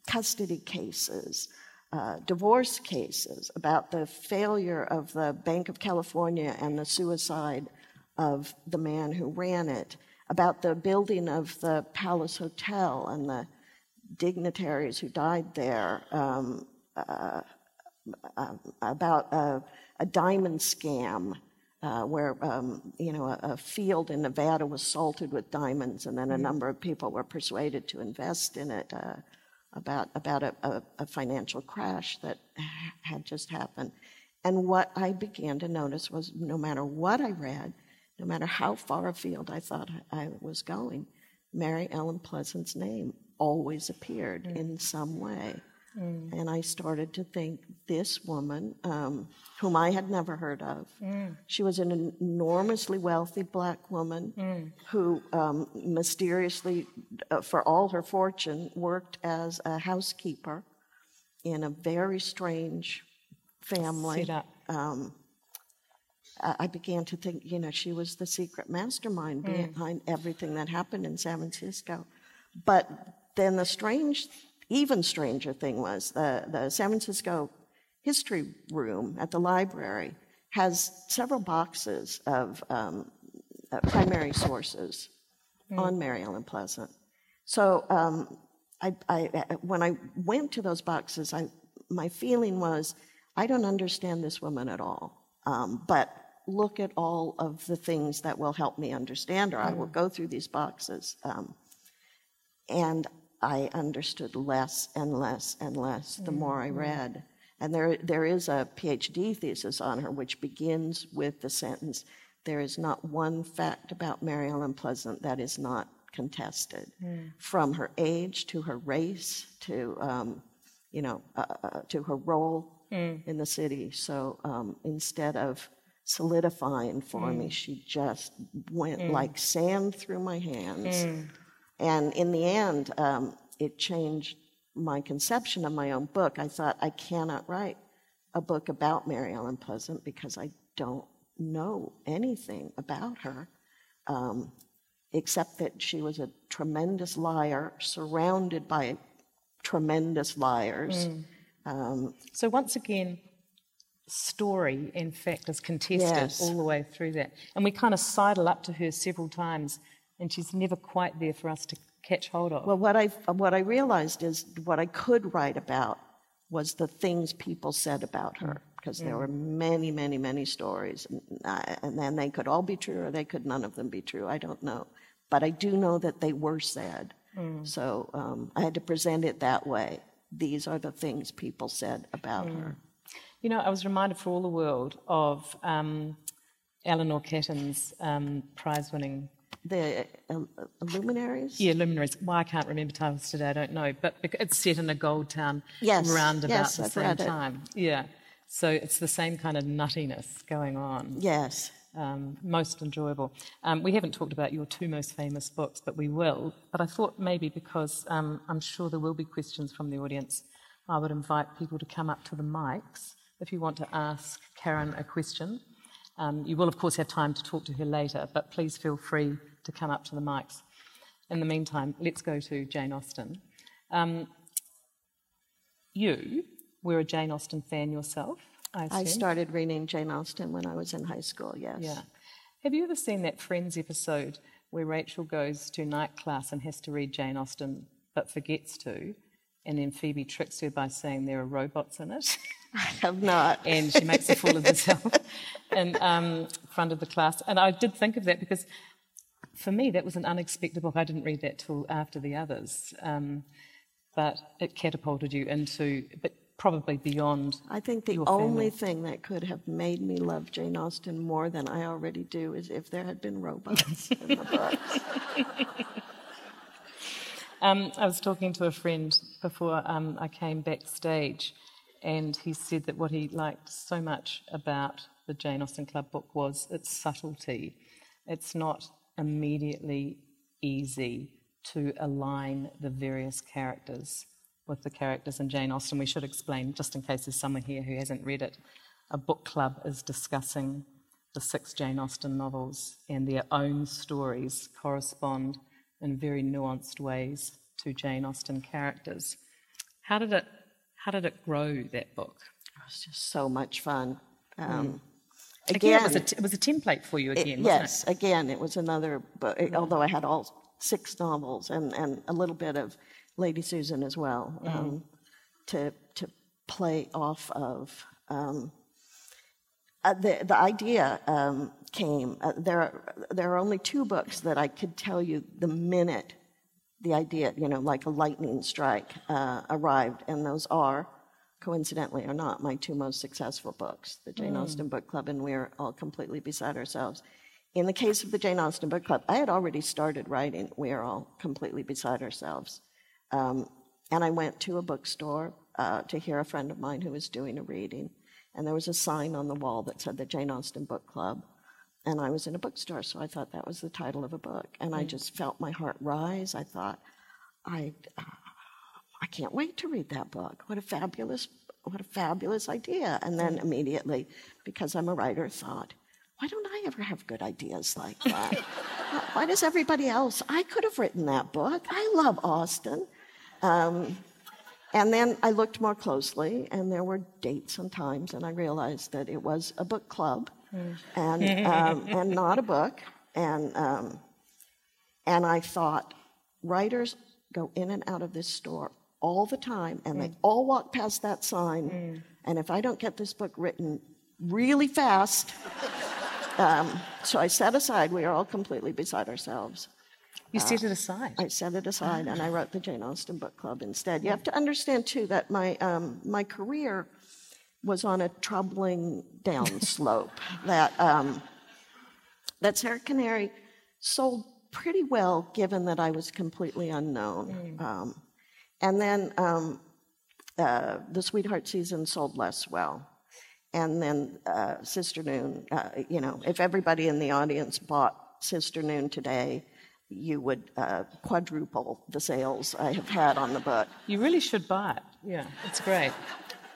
custody cases, uh, divorce cases, about the failure of the Bank of California and the suicide of the man who ran it, about the building of the Palace Hotel and the dignitaries who died there, um, uh, uh, about a diamond scam uh, where um, you know a, a, field in Nevada was salted with diamonds, and then a mm-hmm. number of people were persuaded to invest in it. Uh, about about a, a, a, financial crash that had just happened, and what I began to notice was no matter what I read, no matter how far afield I thought I was going, Mary Ellen Pleasant's name always appeared mm. in some way. Mm. And I started to think this woman, um, whom I had never heard of, mm. she was an enormously wealthy black woman mm. who um, mysteriously, uh, for all her fortune, worked as a housekeeper in a very strange family. Um, I began to think, you know, she was the secret mastermind mm. behind everything that happened in San Francisco. But then the strange even stranger thing was the, the San Francisco History Room at the library has several boxes of um, uh, primary sources mm. on Mary Ellen Pleasant. So um, I, I, when I went to those boxes, I, my feeling was I don't understand this woman at all, um, but look at all of the things that will help me understand her. I will go through these boxes. Um, and I understood less and less and less the more I read. And there, there is a PhD thesis on her which begins with the sentence There is not one fact about Mary Ellen Pleasant that is not contested, from her age to her race to, um, you know, uh, uh, to her role in the city. So um, instead of solidifying for me, she just went like sand through my hands. And in the end, um, it changed my conception of my own book. I thought, I cannot write a book about Mary Ellen Pleasant because I don't know anything about her, um, except that she was a tremendous liar, surrounded by tremendous liars. Um, So once again, story in fact is contested Yes. all the way through that. And we kind of sidle up to her several times, and she's never quite there for us to catch hold of. Well, what I what I realized is what I could write about was the things people said about her, because there were many, many, many stories, and, I- and then they could all be true or they could none of them be true. I don't know, but I do know that they were said. So um, I had to present it that way. These are the things people said about her. You know, I was reminded for all the world of um, Eleanor Catton's um, prize-winning The uh, luminaries. yeah luminaries. Why I can't remember titles today, I don't know. But it's set in a gold town Yes, round about yes, the I've same time. Yeah, so it's the same kind of nuttiness going on. Yes. um, most enjoyable. Um, we haven't talked about your two most famous books, but we will. But I thought maybe because um, I'm sure there will be questions from the audience, I would invite people to come up to the mics if you want to ask Karen a question. Um, you will, of course, have time to talk to her later, but please feel free to come up to the mics. In the meantime, let's go to Jane Austen. Um, you were a Jane Austen fan yourself, I. I started reading Jane Austen when I was in high school, yes. Yeah. Have you ever seen that Friends episode where Rachel goes to night class and has to read Jane Austen but forgets to, and then Phoebe tricks her by saying there are robots in it, I have not. and she makes a fool of herself in um, front of the class? And I did think of that because for me that was an unexpected book. I didn't read that till after the others, um, but it catapulted you into, but probably beyond. I think the only family. thing that could have made me love Jane Austen more than I already do is if there had been robots in the books. Um, I was talking to a friend before um, I came backstage, and he said that what he liked so much about the Jane Austen Club book was its subtlety. It's not immediately easy to align the various characters with the characters in Jane Austen. We should explain, just in case there's someone here who hasn't read it, a book club is discussing the six Jane Austen novels, and their own stories correspond in very nuanced ways to Jane Austen characters. How did it? How did it grow that book? It was just so much fun. Um, Again, again, it was, a it was a template for you it- again, wasn't yes, again, it was another book, although I had all six novels and, and a little bit of Lady Susan as well um, to, to play off of. Um, uh, the, the idea um, came. Uh, there, are, there are only two books that I could tell you the minute the idea, you know, like a lightning strike, uh, arrived, and those are, coincidentally or not, my two most successful books, the Jane Austen Book Club and We're All Completely Beside Ourselves. In the case of the Jane Austen Book Club, I had already started writing We're All Completely Beside Ourselves. Um, and I went to a bookstore uh, to hear a friend of mine who was doing a reading, and there was a sign on the wall that said the Jane Austen Book Club. And I was in a bookstore, so I thought that was the title of a book. And I just felt my heart rise. I thought, I, uh, I can't wait to read that book. What a fabulous, what a fabulous idea. And then immediately, because I'm a writer, thought, why don't I ever have good ideas like that? why, does everybody else? I could have written that book. I love Austen. Um, and then I looked more closely, and there were dates and times, and I realized that it was a book club, and um, and not a book. And um, and I thought, writers go in and out of this store all the time, and they all walk past that sign. And if I don't get this book written really fast, um, so I set aside, we are all completely beside ourselves. You set it aside. I set it aside and I wrote the Jane Austen Book Club instead. You have to understand, too, that my, um, my career was on a troubling downslope. that, um, that Sarah Canary sold pretty well, given that I was completely unknown. Um, and then um, uh, the Sweetheart season sold less well. And then uh, Sister Noon, uh, you know, if everybody in the audience bought Sister Noon today, you would uh, quadruple the sales I have had on the book. You really should buy it. Yeah, it's great.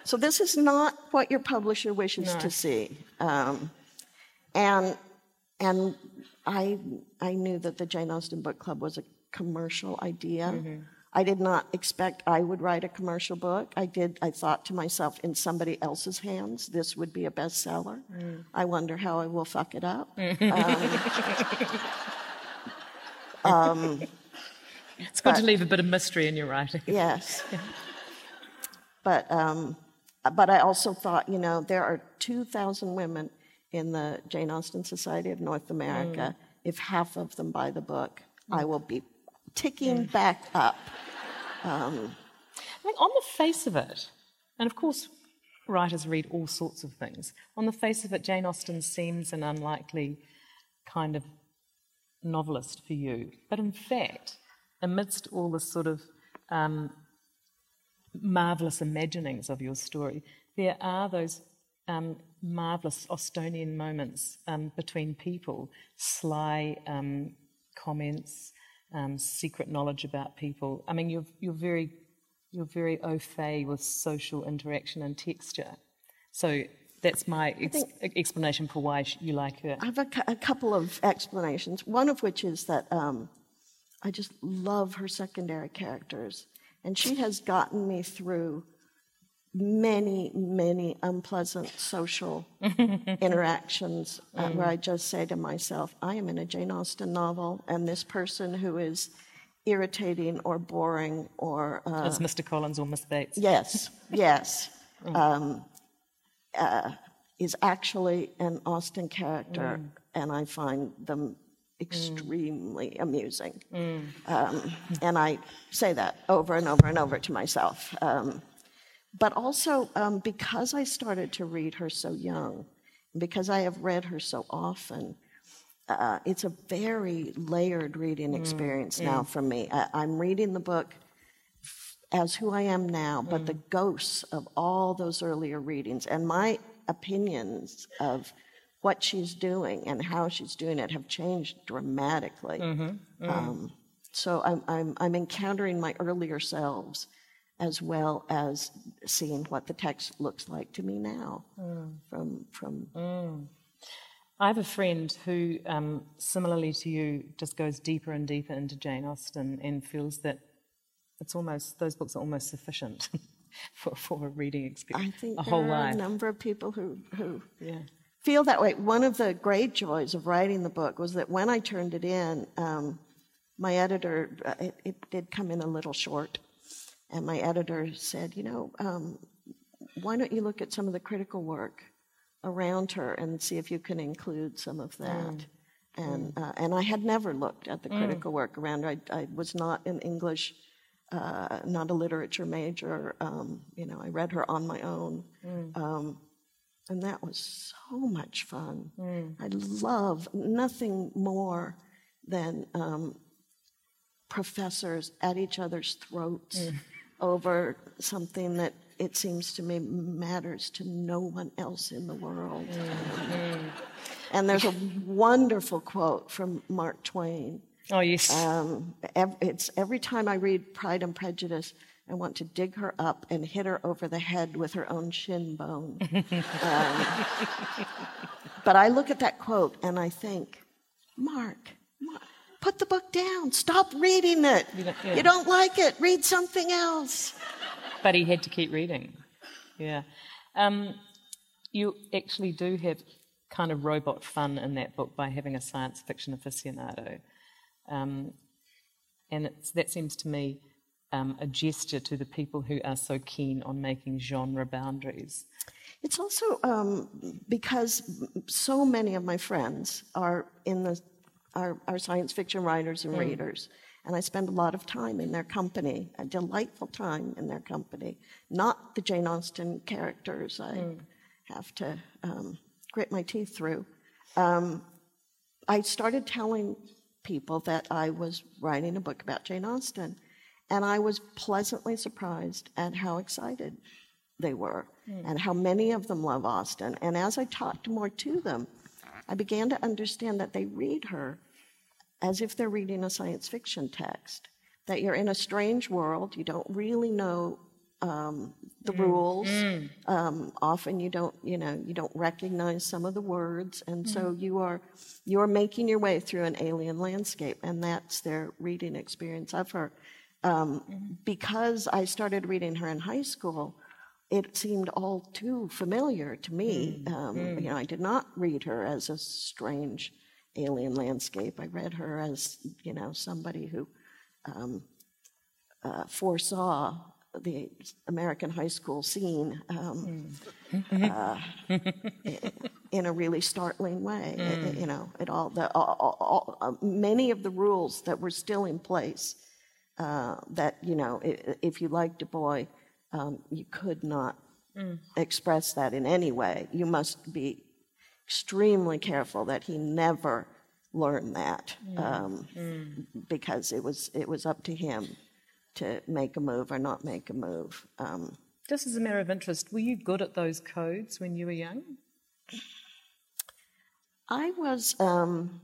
So this is not what your publisher wishes No. to see, um, and and I I knew that the Jane Austen Book Club was a commercial idea. Mm-hmm. I did not expect I would write a commercial book. I did. I thought to myself, in somebody else's hands, this would be a bestseller. Mm. I wonder how I will fuck it up. It's good to leave a bit of mystery in your writing. Yes. But um, but I also thought, you know, there are 2,000 women in the Jane Austen Society of North America. If half of them buy the book, I will be ticking back up. I think on the face of it, and of course, writers read all sorts of things. On the face of it, Jane Austen seems an unlikely kind of novelist for you. But in fact, amidst all the sort of um, marvelous imaginings of your story, there are those um, marvelous Austenian moments um, between people, sly um, comments, um, secret knowledge about people. I mean, you're, you're very you're very au fait with social interaction and texture. So that's my ex- explanation for why you like her. I have a, cou- a couple of explanations. One of which is that um, I just love her secondary characters, and she has gotten me through many, many unpleasant social interactions uh, where I just say to myself, I am in a Jane Austen novel, and this person who is irritating or boring or uh, As Mr. Collins or Miss Bates. Yes, yes. Um, uh, is actually an Austen character, and I find them extremely amusing. Um, and I say that over and over and over to myself. Um, but also um, because I started to read her so young, because I have read her so often, uh, it's a very layered reading experience now for me. I, I'm reading the book as who I am now, but the ghosts of all those earlier readings and my opinions of what she's doing and how she's doing it have changed dramatically. Um, so I'm, I'm, I'm encountering my earlier selves as well as seeing what the text looks like to me now from, from I have a friend who, um, similarly to you, just goes deeper and deeper into Jane Austen and feels that it's almost those books are almost sufficient for, for a reading experience. I think a there whole are life. a number of people who, who Yeah. feel that way. One of the great joys of writing the book was that when I turned it in, um, my editor, uh, it, it did come in a little short, and my editor said, you know, um, why don't you look at some of the critical work around her and see if you can include some of that. And, uh, and I had never looked at the critical work around her. I, I was not an English, uh, not a literature major. Um, you know, I read her on my own. Um, and that was so much fun. I love nothing more than um, professors at each other's throats over something that it seems to me matters to no one else in the world. And there's a wonderful quote from Mark Twain. Oh yes. Um, it's every time I read Pride and Prejudice, I want to dig her up and hit her over the head with her own shin bone. Um, but I look at that quote and I think, Mark, Mark, put the book down. Stop reading it. You don't- yeah. You don't like it. Read something else. but he had to keep reading. Yeah. Um, you actually do have kind of robot fun in that book by having a science fiction aficionado. Um, and it's, that seems to me um, a gesture to the people who are so keen on making genre boundaries? It's also um, because so many of my friends are in the are, are science fiction writers and mm. readers, and I spend a lot of time in their company, a delightful time in their company. Not the Jane Austen characters I mm. have to um, grit my teeth through. Um, I started telling people that I was writing a book about Jane Austen, and I was pleasantly surprised at how excited they were mm. and how many of them love Austen. And as I talked more to them, I began to understand that they read her as if they're reading a science fiction text. That you're in a strange world, you don't really know um, the mm. rules. Mm. Um, often you don't, you know, you don't recognize some of the words, and mm. so you are you are making your way through an alien landscape, and that's their reading experience of her. Um, mm-hmm. because I started reading her in high school, it seemed all too familiar to me. Mm. Um, mm. You know, I did not read her as a strange alien landscape. I read her as, you know, somebody who um, uh, foresaw the American high school scene um, uh, in a really startling way. Mm. It, you know, it all the all, all, uh, many of the rules that were still in place. Uh, that you know, if you liked a boy, um, you could not mm. express that in any way. You must be extremely careful that he never learned that mm. Um, mm. because it was it was up to him to make a move or not make a move. Um, Just as a matter of interest, were you good at those codes when you were young? I was. Um,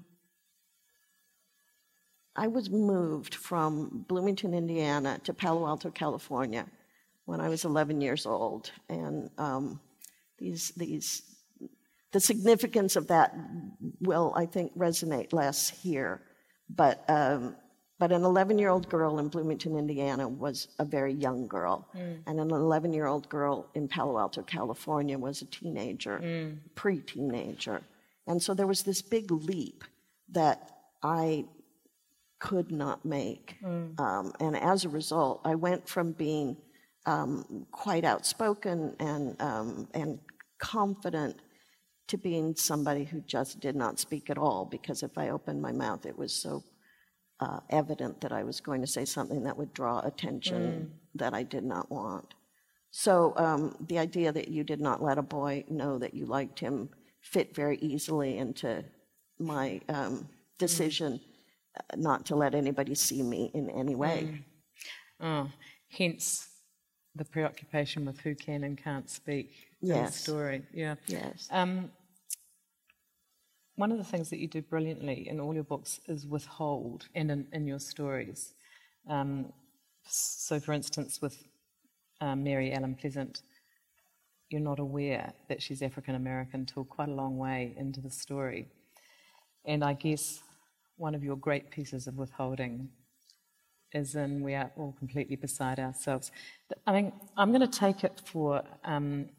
I was moved from Bloomington, Indiana, to Palo Alto, California, when I was 11 years old, and um, these these the significance of that will, I think, resonate less here. But um, but an 11 year old girl in Bloomington, Indiana, was a very young girl, mm. and an 11 year old girl in Palo Alto, California, was a teenager, mm. pre teenager, and so there was this big leap that I could not make, mm. um, and as a result, I went from being um, quite outspoken and, um, and confident to being somebody who just did not speak at all because if I opened my mouth, it was so uh, evident that I was going to say something that would draw attention mm. that I did not want. So um, the idea that you did not let a boy know that you liked him fit very easily into my um, decision mm. not to let anybody see me in any way. Mm. Oh, hence the preoccupation with who can and can't speak yes. story. Yeah. Yes. Um, one of the things that you do brilliantly in all your books is withhold and in, in your stories. Um, so, for instance, with um, Mary Ellen Pleasant, you're not aware that she's African American until quite a long way into the story. And I guess one of your great pieces of withholding is in we are all completely beside ourselves. I mean, I'm going to take it for. Um,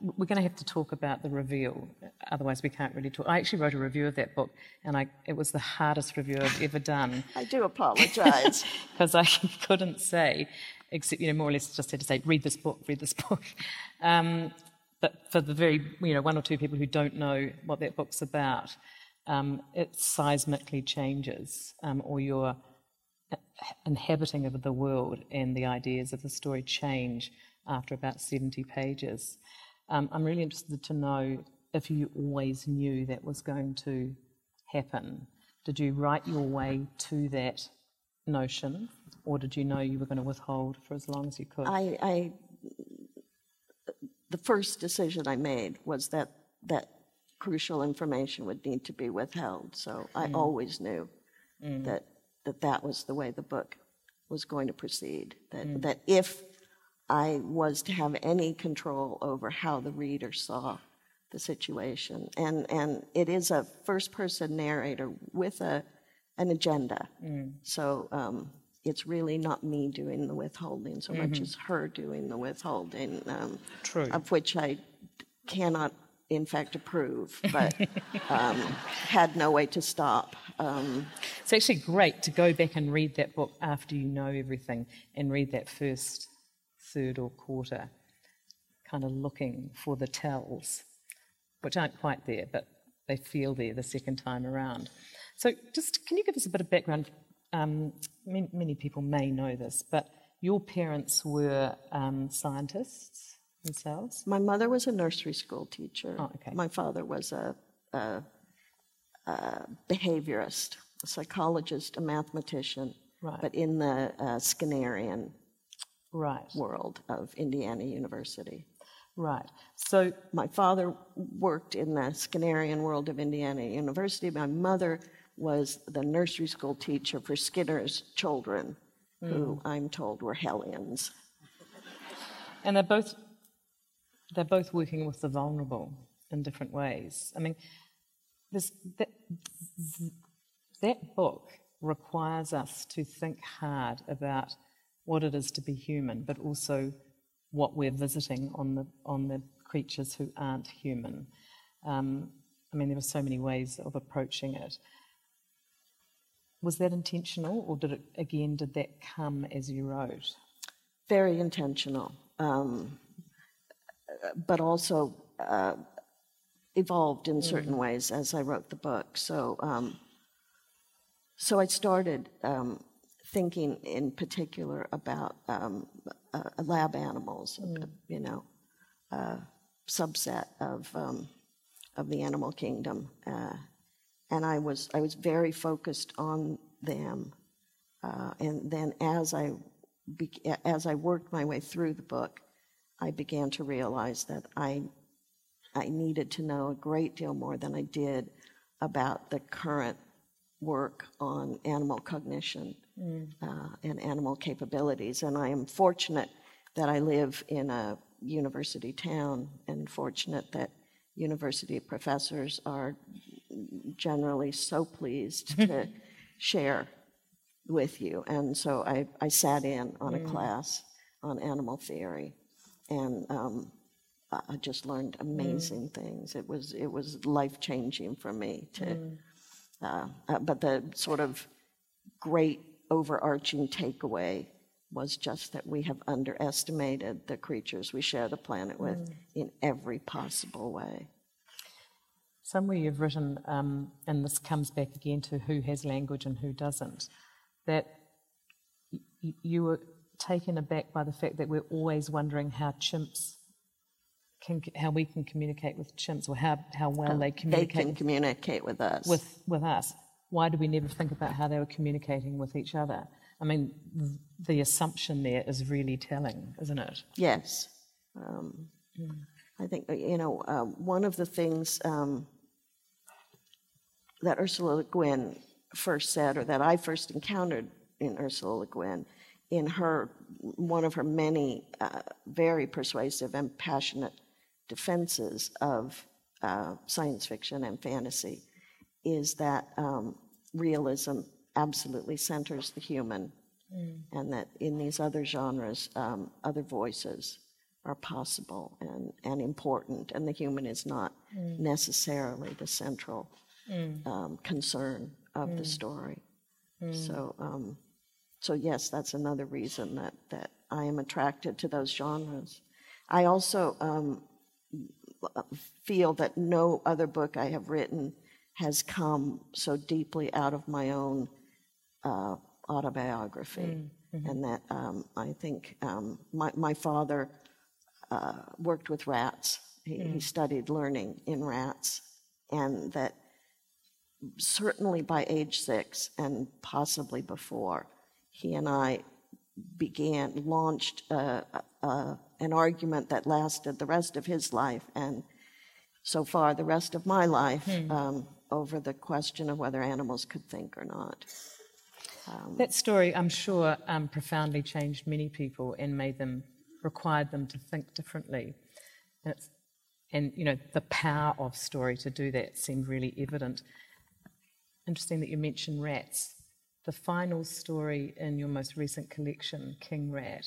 we're going to have to talk about the reveal, otherwise we can't really talk. I actually wrote a review of that book, and I, it was the hardest review I've ever done. I do apologise because I couldn't say, except you know, more or less just had to say, read this book, read this book. Um, but for the very, you know, one or two people who don't know what that book's about, um, it seismically changes, um, or your inhabiting of the world and the ideas of the story change after about 70 pages. Um, I'm really interested to know if you always knew that was going to happen. Did you write your way to that notion, or did you know you were going to withhold for as long as you could? I, I the first decision I made was that that crucial information would need to be withheld. So I mm. always knew mm. that that that was the way the book was going to proceed. That, mm. that if I was to have any control over how the reader saw the situation, and, and it is a first person narrator with a, an agenda. Mm. So um, it's really not me doing the withholding so mm-hmm. much as her doing the withholding, um, True. of which I cannot in fact, approve, but um, had no way to stop. Um, it's actually great to go back and read that book after you know everything and read that first third or quarter, kind of looking for the tells, which aren't quite there, but they feel there the second time around. So, just can you give us a bit of background? Um, many, many, people may know this, but your parents were um, scientists themselves? My mother was a nursery school teacher. Oh, okay. My father was a, a, a behaviorist, a psychologist, a mathematician, right. but in the uh, Skinnerian right. world of Indiana University. Right. So my father worked in the Skinnerian world of Indiana University. My mother was the nursery school teacher for Skinner's children, mm. who I'm told were hellions. And they're both they're both working with the vulnerable in different ways. I mean, this, that, that book requires us to think hard about what it is to be human, but also what we're visiting on the on the creatures who aren't human. Um, I mean, there are so many ways of approaching it. Was that intentional, or did it again? Did that come as you wrote? Very intentional, um, but also uh, evolved in certain mm. ways as I wrote the book. So, um, so I started um, thinking in particular about um, uh, lab animals, mm. you know, uh, subset of um, of the animal kingdom, uh, and I was I was very focused on them, uh, and then as I be- as I worked my way through the book, I began to realize that I I needed to know a great deal more than I did about the current work on animal cognition mm. uh, and animal capabilities. And I am fortunate that I live in a university town and fortunate that university professors are generally so pleased to share with you. And so I, I sat in on a mm. class on animal theory and um, I just learned amazing mm. things. It was, it was life changing for me to. Mm. Uh, uh, but the sort of great overarching takeaway was just that we have underestimated the creatures we share the planet with mm. in every possible way. Somewhere you've written, um, and this comes back again to who has language and who doesn't, that y- you were taken aback by the fact that we're always wondering how chimps can, how we can communicate with chimps or how, how well they communicate. They can communicate with us. With, with us. Why do we never think about how they were communicating with each other? I mean, the assumption there is really telling, isn't it? Yes. Um, mm. I think, you know, uh, one of the things um, that Ursula Le Guin first said, or that I first encountered in Ursula Le Guin, in her, one of her many uh, very persuasive and passionate defenses of uh, science fiction and fantasy is that um, realism absolutely centers the human, mm. and that in these other genres, um, other voices are possible and, and important, and the human is not mm. necessarily the central mm. um, concern of the mm. story. Mm. So, um, so yes, that's another reason that, that I am attracted to those genres. I also um, feel that no other book I have written has come so deeply out of my own uh, autobiography. Mm, mm-hmm. And that um, I think um, my, my father uh, worked with rats, he, mm. he studied learning in rats, and that certainly by age six and possibly before, he and I began, launched a, a, an argument that lasted the rest of his life and so far the rest of my life hmm. um, over the question of whether animals could think or not. Um, that story, I'm sure, um, profoundly changed many people and made them, required them to think differently. And, and, you know, the power of story to do that seemed really evident. Interesting that you mentioned rats. The final story in your most recent collection, King Rat,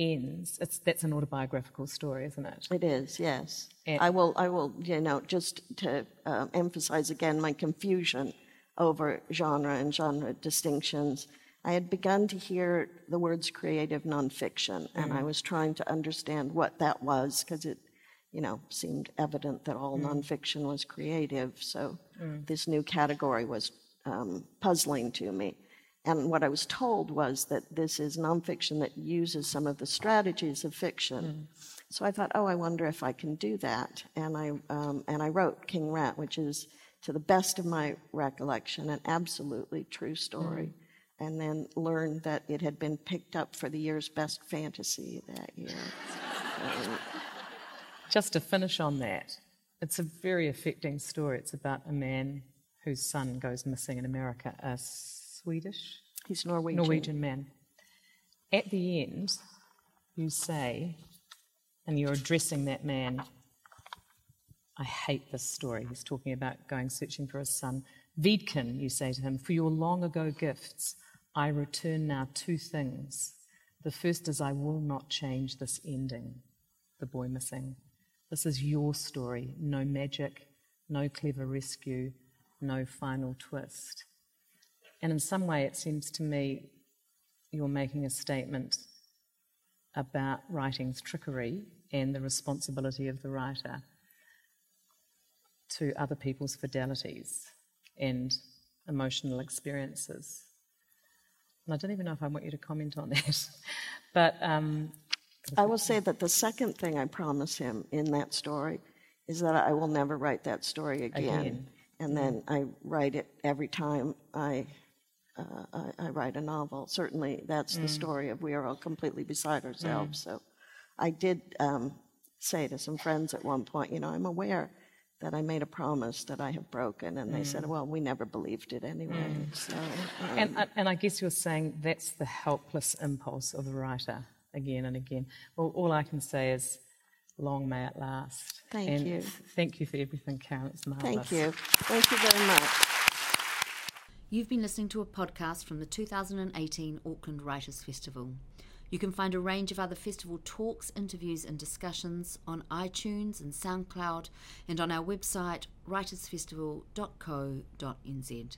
ends. It's that's an autobiographical story, isn't it? It is, yes. And- I will, I will, you know, just to uh, emphasize again my confusion over genre and genre distinctions. I had begun to hear the words creative nonfiction, and I was trying to understand what that was because it, you know, seemed evident that all nonfiction was creative. So this new category was um, puzzling to me. And what I was told was that this is nonfiction that uses some of the strategies of fiction. So I thought, oh, I wonder if I can do that. And I, um, and I wrote King Rat, which is, to the best of my recollection, an absolutely true story. And then learned that it had been picked up for the year's best fantasy that year. Just to finish on that, it's a very affecting story. It's about a man whose son goes missing in America, a Swedish He's Norwegian. Norwegian man. At the end, you say, and you're addressing that man, I hate this story. He's talking about going searching for his son. Wiedkin, you say to him, for your long ago gifts, I return now two things. The first is I will not change this ending, the boy missing. This is your story, no magic, no clever rescue, no final twist. And in some way, it seems to me you're making a statement about writing's trickery and the responsibility of the writer to other people's fidelities and emotional experiences. And I don't even know if I want you to comment on that. but um, I will say that the second thing I promise him in that story is that I will never write that story again. Again. And then I write it every time I, uh, I, I write a novel. Certainly, that's the story of We Are All Completely Beside Ourselves. So I did um, say to some friends at one point, you know, I'm aware that I made a promise that I have broken. And they said, well, we never believed it anyway. So, um, And, and I guess you're saying that's the helpless impulse of the writer again and again. Well, all I can say is, long may it last. Thank and you. Thank you for everything, Karen. It's marvellous. thank you. Thank you very much. You've been listening to a podcast from the 2018 Auckland Writers Festival. You can find a range of other festival talks, interviews, and discussions on iTunes and SoundCloud and on our website writersfestival.co.nz.